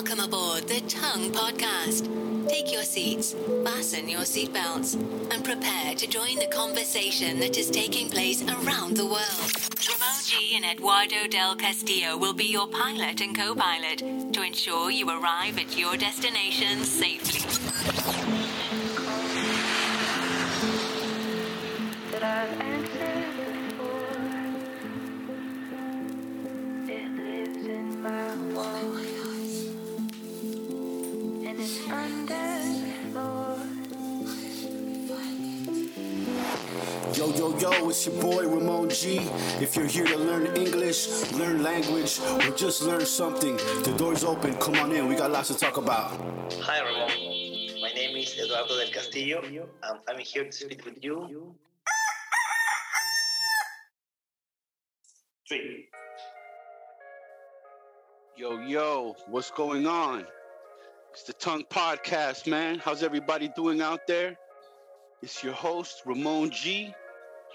Welcome aboard the Tongue Podcast. Take your seats, fasten your seatbelts, and prepare to join the conversation that is taking place around the world. Ramon G and Eduardo Del Castillo will be your pilot and co pilot to ensure you arrive at your destination safely. I've Yo, yo, yo, it's your boy Ramon G. If you're here to learn English, learn language, or just learn something, the door's open. Come on in, we got lots to talk about. Hi, Ramon. My name is Eduardo del Castillo. Um, I'm here to speak with you. Three. Yo, yo, what's going on? It's the Tongue Podcast, man. How's everybody doing out there? It's your host, Ramon G,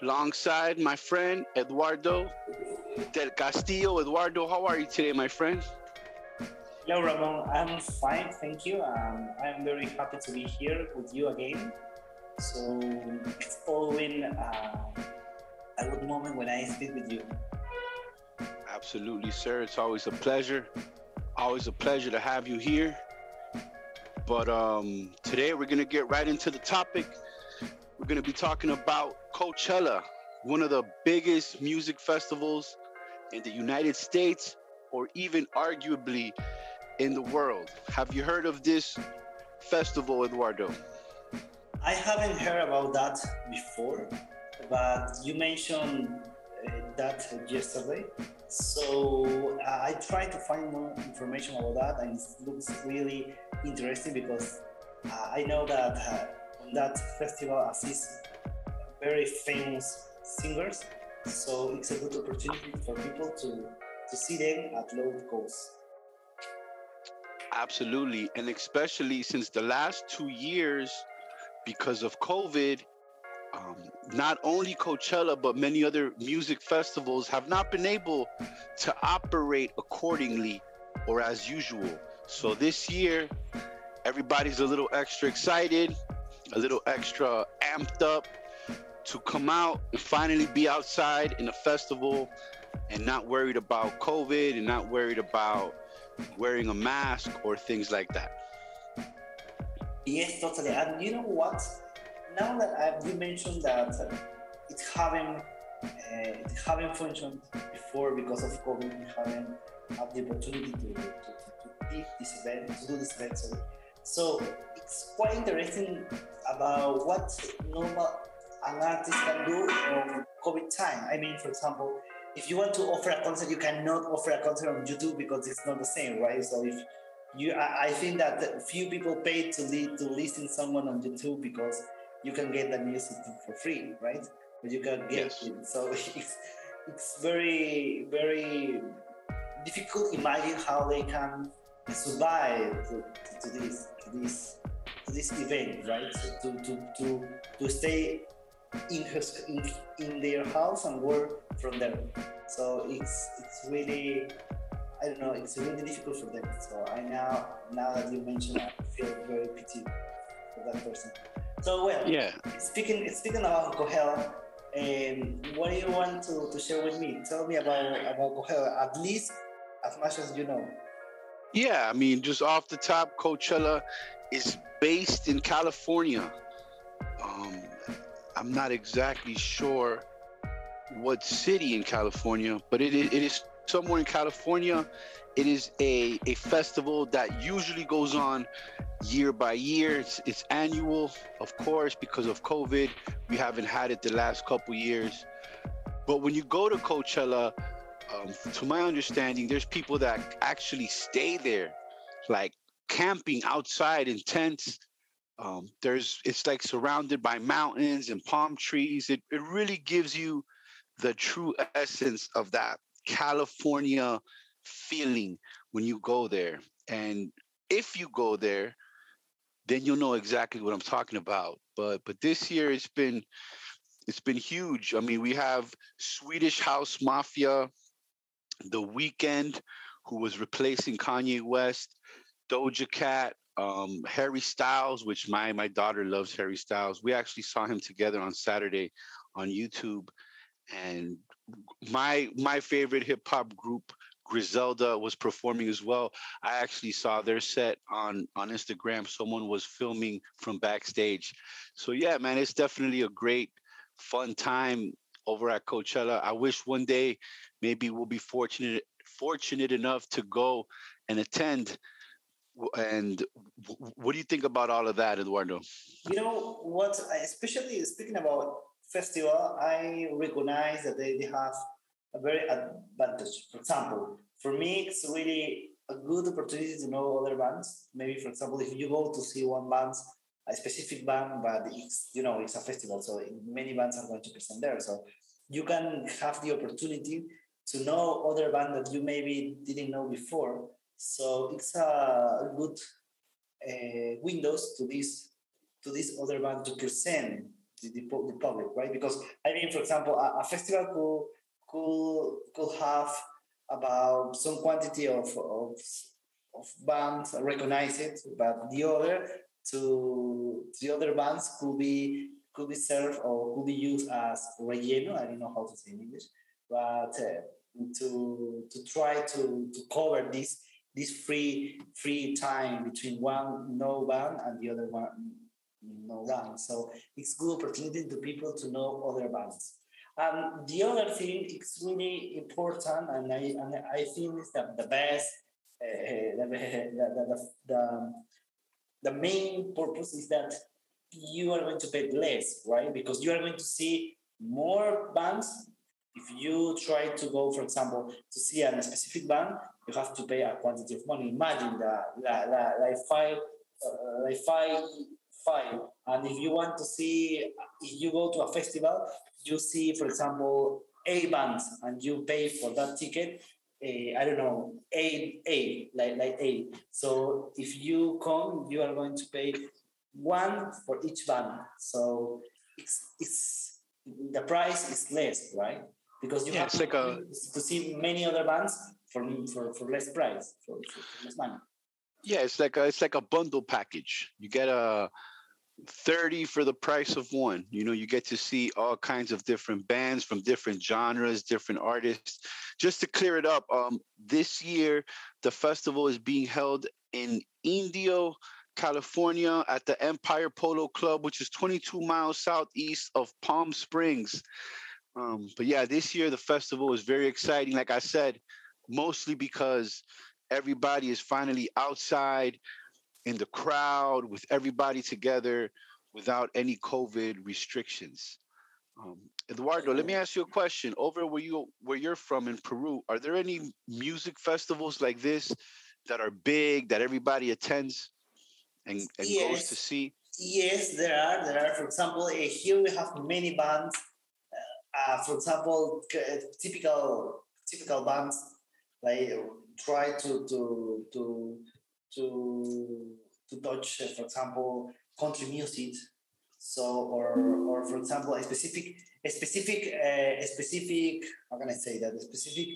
alongside my friend, Eduardo Del Castillo. Eduardo, how are you today, my friend? Hello, Ramon. I'm fine, thank you. Um, I'm very happy to be here with you again. So it's always uh, a good moment when I speak with you. Absolutely, sir. It's always a pleasure. Always a pleasure to have you here. But um, today we're going to get right into the topic. We're going to be talking about Coachella, one of the biggest music festivals in the United States or even arguably in the world. Have you heard of this festival, Eduardo? I haven't heard about that before, but you mentioned uh, that yesterday. So uh, I tried to find more information about that, and it looks really interesting because uh, I know that uh, on that festival assist very famous singers. So it's a good opportunity for people to to see them at low cost. Absolutely. And especially since the last two years, because of COVID, um, not only Coachella, but many other music festivals have not been able to operate accordingly or as usual. So this year, everybody's a little extra excited, a little extra amped up to come out and finally be outside in a festival and not worried about COVID and not worried about wearing a mask or things like that. Yes, totally. And you know what? Now that I've, you mentioned that uh, it haven't uh, it haven't functioned before because of COVID, we haven't had the opportunity to, to, to, to do this event, to do this event. Sorry. So it's quite interesting about what normal an artist can do on COVID time. I mean, for example, if you want to offer a concert, you cannot offer a concert on YouTube because it's not the same, right? So if you, I, I think that few people pay to lead, to listen someone on YouTube because you can get the music for free, right? But you can get Yes. it. So it's it's very very difficult to imagine how they can survive to, to, to this to this to this event, right? So to to to to stay in his in, in their house and work from there. So it's it's really I don't know, it's really difficult for them. So I now now that you mention it, I feel very pity for that person. So well Yeah. speaking speaking about Coachella, um, what do you want to, to share with me? Tell me about about Coachella, at least as much as you know. Yeah, I mean, just off the top, Coachella is based in California. Um, I'm not exactly sure what city in California, but it is, it is somewhere in California. It is a, a festival that usually goes on year by year. It's, it's annual, of course, because of COVID. We haven't had it the last couple years. But when you go to Coachella, um, to my understanding, there's people that actually stay there, like camping outside in tents. Um, there's it's like surrounded by mountains and palm trees. It it really gives you the true essence of that California feeling when you go there. And if you go there, then you'll know exactly what I'm talking about. But but this year it's been it's been huge. I mean, we have Swedish House Mafia, The Weeknd, who was replacing Kanye West. Doja Cat, um, Harry Styles, which my my daughter loves Harry Styles. We actually saw him together on Saturday on YouTube, and my my favorite hip hop group Griselda was performing as well. I actually saw their set on on Instagram. Someone was filming from backstage. So yeah, man, it's definitely a great fun time over at Coachella. I wish one day maybe we'll be fortunate fortunate enough to go and attend. And what do you think about all of that, Eduardo? You know what? Especially speaking about festival, I recognize that they, they have a very advantage. For example, for me, it's really a good opportunity to know other bands. Maybe, for example, if you go to see one band, a specific band, but it's you know it's a festival, so many bands are going to present there. So you can have the opportunity to know other band that you maybe didn't know before. So it's a good uh, windows to this to this other band to present the, the, the public, right? Because I mean, for example, a, a festival could could could have about some quantity of, of, of bands recognize it, but the other to the other bands could be could be served or could be used as relleno. I don't know how to say in English, but uh, to to try to, to cover this this free free time between one no band and the other one no band. So it's good opportunity to people to know other bands. And the other thing it's really important, and I, and I think is that the best, uh, the, the, the, the, the main purpose is that you are going to pay less, right? Because you are going to see more bands. If you try to go, for example, to see a specific band, you have to pay a quantity of money. Imagine that, like five, uh, like five, five. And if you want to see, if you go to a festival, you see, for example, A bands and you pay for that ticket, uh, I don't know, A, A, like, like A. So if you come, you are going to pay one for each band. So it's, it's the price is less, right? Because you yeah, have to, like a... to see many other bands for, for, for less price, for, for less money. Yeah, it's like a, it's like a bundle package. You get a 30 for the price of one. You know, you get to see all kinds of different bands from different genres, different artists. Just to clear it up, um, this year the festival is being held in Indio, California at the Empire Polo Club, which is 22 miles southeast of Palm Springs. Um, but yeah, this year the festival is very exciting. Like I said, mostly because everybody is finally outside in the crowd with everybody together without any COVID restrictions. Um, Eduardo, let me ask you a question. Over where you where you're from in Peru, are there any music festivals like this that are big that everybody attends and, and Yes. goes to see? Yes, there are. There are. For example, uh, here we have many bands. Uh, uh, for example, typical typical bands like try to to to to to touch, for example, country music. So, or or for example, a specific a specific uh, a specific how can I say that a specific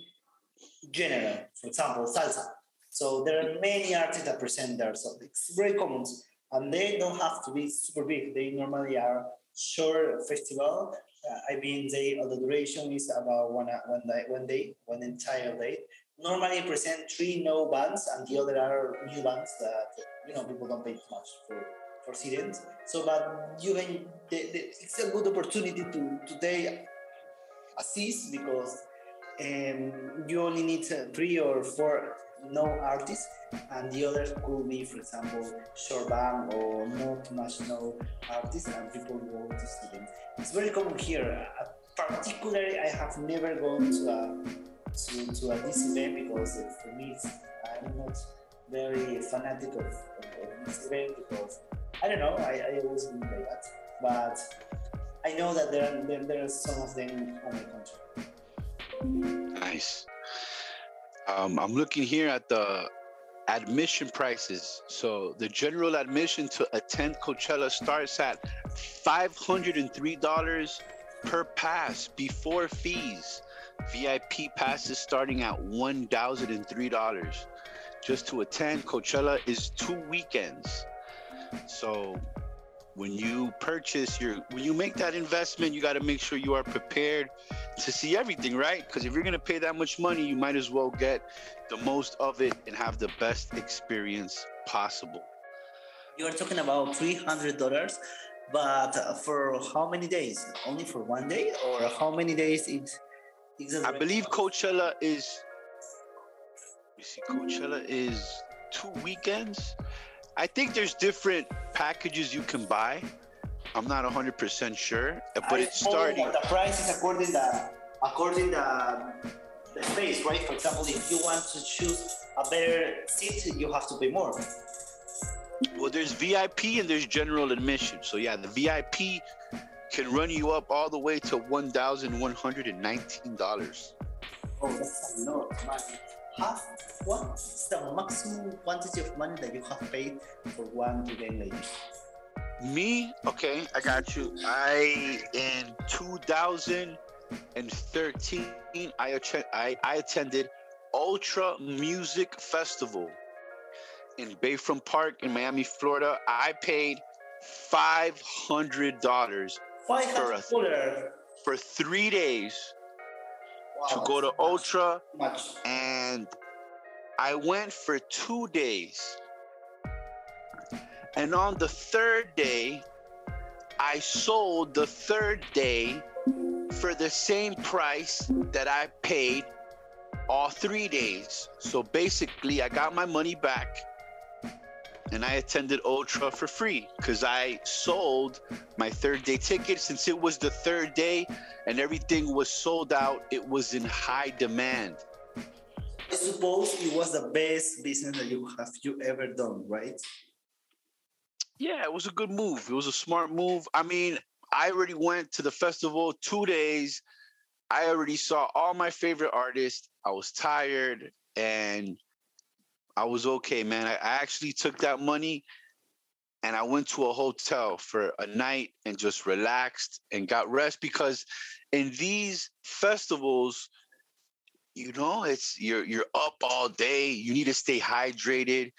genre. For example, salsa. So there are many artists that present there. So it's very common and they don't have to be super big. They normally are short festival. Uh, I mean, they the duration is about one one day, one day, one entire day. Normally present three no bands, and the other are new bands that you know people don't pay too much for for students. So, but you can the, the, it's a good opportunity to today assist because um, you only need three or four no artists, and the others could be, for example, short band or not much no artists, and people go to see them. It's very common here. Uh, particularly, I have never gone to a to, to a this event because uh, for me, I'm not very fanatic of, of, of this event because I don't know. I, I always been like that, but I know that there are, there, there are some of them on my country. Nice. Um, I'm looking here at the admission prices. So the general admission to attend Coachella starts at $503 per pass before fees. VIP passes starting at $1,003. just to attend. Coachella is two weekends. So when you purchase your when you make that investment, you got to make sure you are prepared to see everything, right? Because if you're gonna pay that much money, you might as well get the most of it and have the best experience possible. You are talking about three hundred dollars, but for how many days? Only for one day, or how many days? It, it's I believe Coachella is. You see, Coachella is two weekends. I think there's different packages you can buy. I'm not 100% sure, but I it's starting. The price is according the according the the space, right? For example, if you want to choose a better seat, you have to pay more. Well, there's VIP and there's general admission. So yeah, the VIP can run you up all the way to one thousand one hundred and nineteen dollars. Oh, that's a lot of money. Half what is the maximum quantity of money that you have paid for one like this? Me, okay, I got you. I in 2013, I I, I attended Ultra Music Festival in Bayfront Park in Miami, Florida. I paid five hundred dollars Five For a- for three days Wow, to go to Ultra. Much. and I went for two days. And on the third day, I sold the third day for the same price that I paid all three days. So basically, I got my money back and I attended Ultra for free because I sold my third day ticket since it was the third day and everything was sold out. It was in high demand. I suppose it was the best business that you have you ever done, right? Yeah, it was a good move. It was a smart move. I mean, I already went to the festival two days. I already saw all my favorite artists. I was tired and I was okay, man. I actually took that money and I went to a hotel for a night and just relaxed and got rest because in these festivals, you know, it's you're you're up all day. You need to stay hydrated.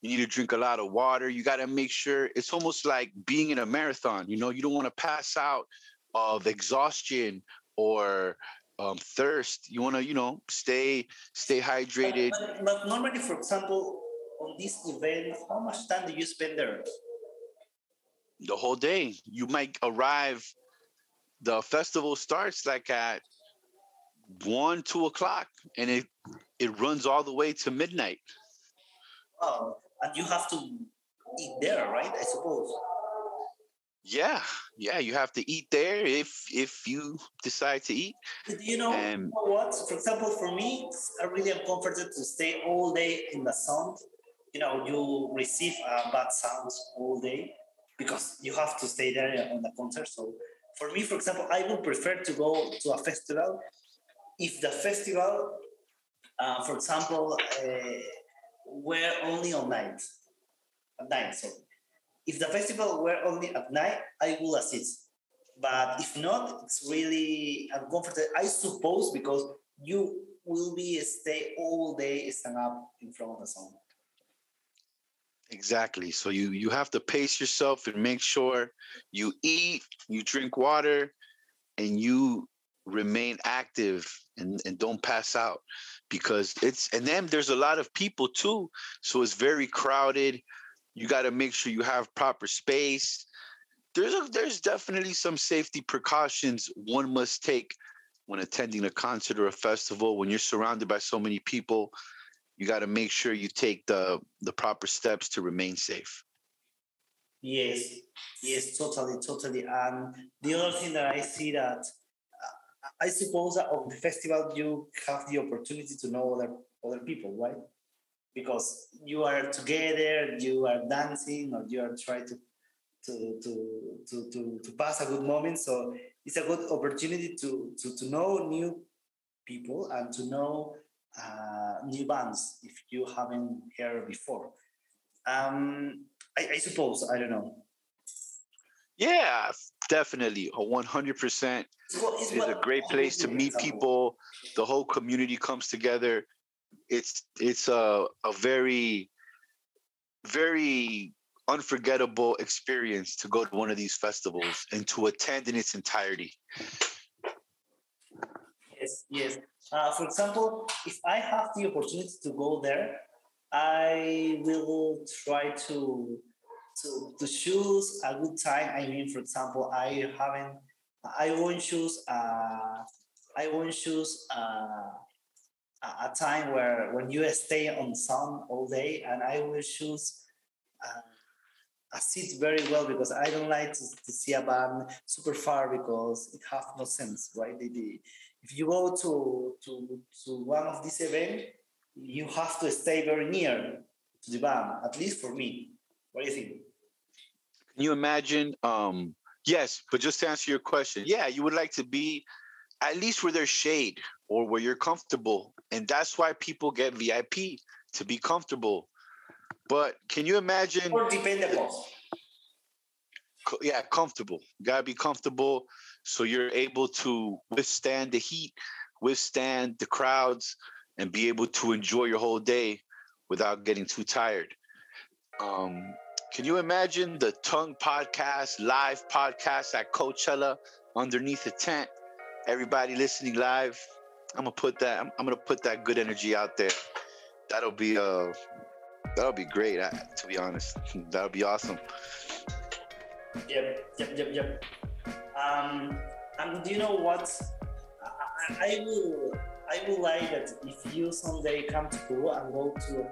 You need to drink a lot of water. You got to make sure it's almost like being in a marathon. You know, you don't want to pass out of exhaustion or um, thirst. You want to, you know, stay stay hydrated. But, but normally, for example, on this event, how much time do you spend there? the whole day. You might arrive. The festival starts like at one, two o'clock, and it it runs all the way to midnight. Oh, and you have to eat there, right? I suppose. Yeah, yeah. You have to eat there if if you decide to eat. You know, Um, you know what? For example, for me, i really am comforted to stay all day in the sound. You know, you receive uh, bad sounds all day because you have to stay there on the concert. So, for me, for example, I would prefer to go to a festival if the festival, uh, for example, uh, were only on night, at night. So, if the festival were only at night, I will assist but if not it's really uncomfortable i suppose because you will be stay all day stand up in front of the sun Exactly. So you you have to pace yourself and make sure you eat, you drink water, and you remain active and, and don't pass out because it's and then there's a lot of people too. So it's very crowded. You got to make sure you have proper space. There's a, there's definitely some safety precautions one must take when attending a concert or a festival. When you're surrounded by so many people you got to make sure you take the the proper steps to remain safe. Yes yes totally totally. And the other thing that i see that uh, i suppose that on the festival you have the opportunity to know other other people right because you are together you are dancing or you are trying to to, to, to, to, to pass a good moment. So it's a good opportunity to, to, to know new people and to know uh, new bands if you haven't heard before. Um, I, I suppose, I don't know. yeah definitely a 100% It's is a great place to meet people the whole community comes together it's it's a a very very unforgettable experience to go to one of these festivals and to attend in its entirety. Yes, yes. Uh, for example, if I have the opportunity to go there, I will try to to to choose a good time. I mean, for example, I haven't, I won't choose, uh, I won't choose uh, a time where when you stay on sun all day, and I will choose. Uh, a seat very well because I don't like to, to see a band super far because it have no sense, right? The, the, if you go to, to, to one of these events, you have to stay very near to the band, at least for me. What do you think? Can you imagine? Um, yes, but just to answer your question, yeah, you would like to be at least where there's shade or where you're comfortable. And that's why people get VIP to be comfortable. But can you imagine? Or dependable. yeah, comfortable. You gotta be comfortable so you're able to withstand the heat, withstand the crowds, and be able to enjoy your whole day without getting too tired. Um, can you imagine the Tongue Podcast, live podcast at Coachella underneath the tent? Everybody listening live. I'm gonna put that. I'm, I'm gonna put that good energy out there. That'll be uh, that'll be great. uh, To be honest, that'll be awesome. Yep, yep, yep, yep. Um, and do you know what? I, I, I will, I will like that if you someday come to Peru and go to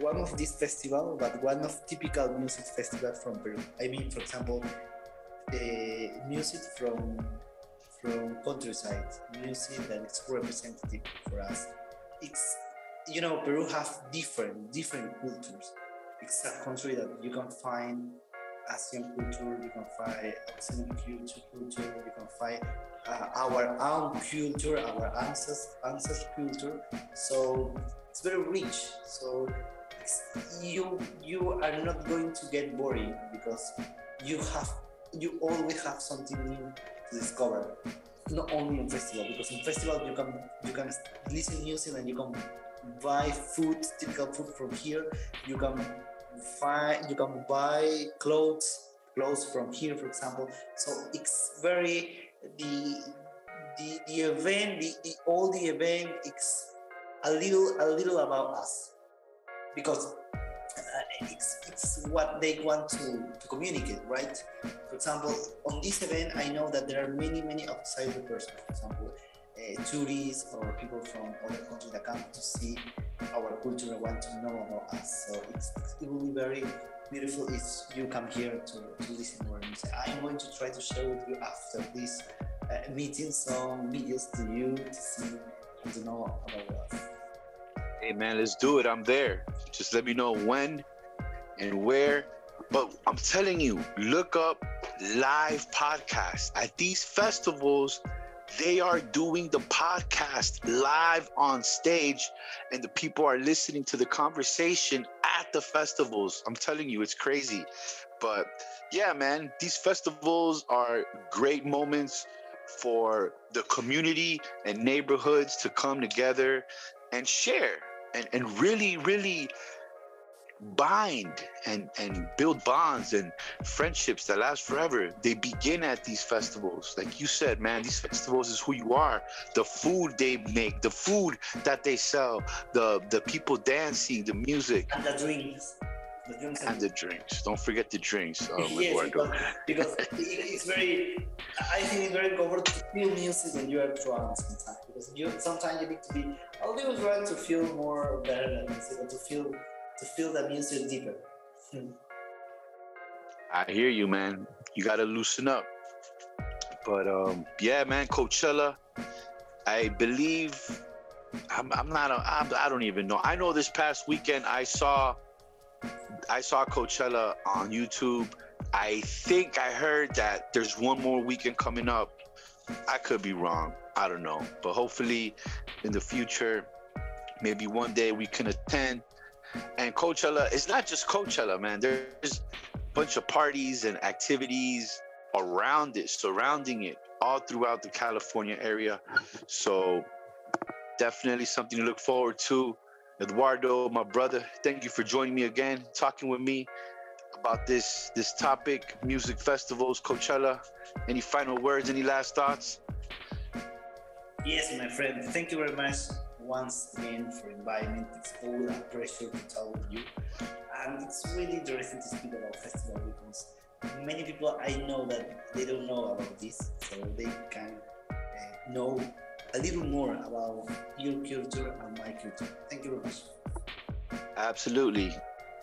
one of these festival, but one of typical music festival from Peru. I mean, for example, the music from from countryside, music that is representative for us. It's you know, Peru have different different cultures. It's a country that you can find Asian culture, you can find Occidental culture, culture you can find uh, our own culture, our ancestors, ancestors culture. So it's very rich. So you you are not going to get boring because you have you always have something new discover. Not only in festival because in festival you can you can listen music and you can buy food, typical food from here. You can find you can buy clothes clothes from here for example so it's very the the, the event the, the all the event it's a little a little about us because it's, it's what they want to, to communicate right for example on this event i know that there are many many outsider persons for example uh, tourists or people from other countries that come to see our culture and want to know about us. So it's, it will be very beautiful if you come here to, to listen to our music. I'm going to try to share with you after this uh, meeting some videos to you to see and to know about us. Hey man, let's do it. I'm there. Just let me know when and where. But I'm telling you, look up live podcasts at these festivals. They are doing the podcast live on stage, and the people are listening to the conversation at the festivals. I'm telling you, it's crazy. But yeah, man, these festivals are great moments for the community and neighborhoods to come together and share and, and really, really bind and, and build bonds and friendships that last forever. They begin at these festivals. Like you said, man, these festivals is who you are. The food they make, the food that they sell, the the people dancing, the music, And the drinks. The drinks and the drinks. Don't forget the drinks, uh, yes, because, because it's very, I think it's very covered to feel music when you are drunk sometimes. Because you sometimes you need to be a little drunk to feel more better than music, to feel to feel the music deeper. Hmm. I hear you, man. You gotta loosen up. But um, yeah, man, Coachella. I believe I'm, I'm not. A, I'm, I don't even know. I know this past weekend I saw I saw Coachella on YouTube. I think I heard that there's one more weekend coming up. I could be wrong. I don't know. But hopefully, in the future, maybe one day we can attend. And Coachella, it's not just Coachella, man. There's a bunch of parties and activities around it, surrounding it, all throughout the California area. So definitely something to look forward to. Eduardo, my brother, thank you for joining me again, talking with me about this this topic, music festivals, Coachella. Any final words? Any last thoughts? Yes, my friend. Thank you very much once again for environment. It's all a pleasure to with you, and it's really interesting to speak about festival because many people I know that they don't know about this, so they can uh, know a little more about your culture and my culture. Thank you very much. Absolutely.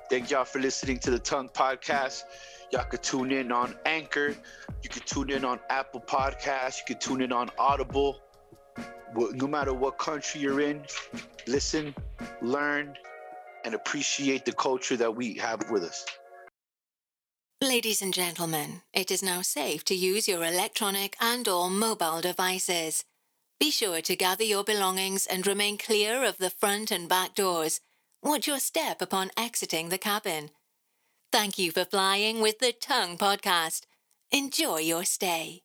Thank y'all for listening to the Tongue Podcast. Y'all could tune in on Anchor. You can tune in on Apple Podcasts. You can tune in on Audible. No matter what country you're in, listen, learn, and appreciate the culture that we have with us. Ladies and gentlemen, it is now safe to use your electronic and or mobile devices. Be sure to gather your belongings and remain clear of the front and back doors. Watch your step upon exiting the cabin. Thank you for flying with the Tongue Podcast. Enjoy your stay.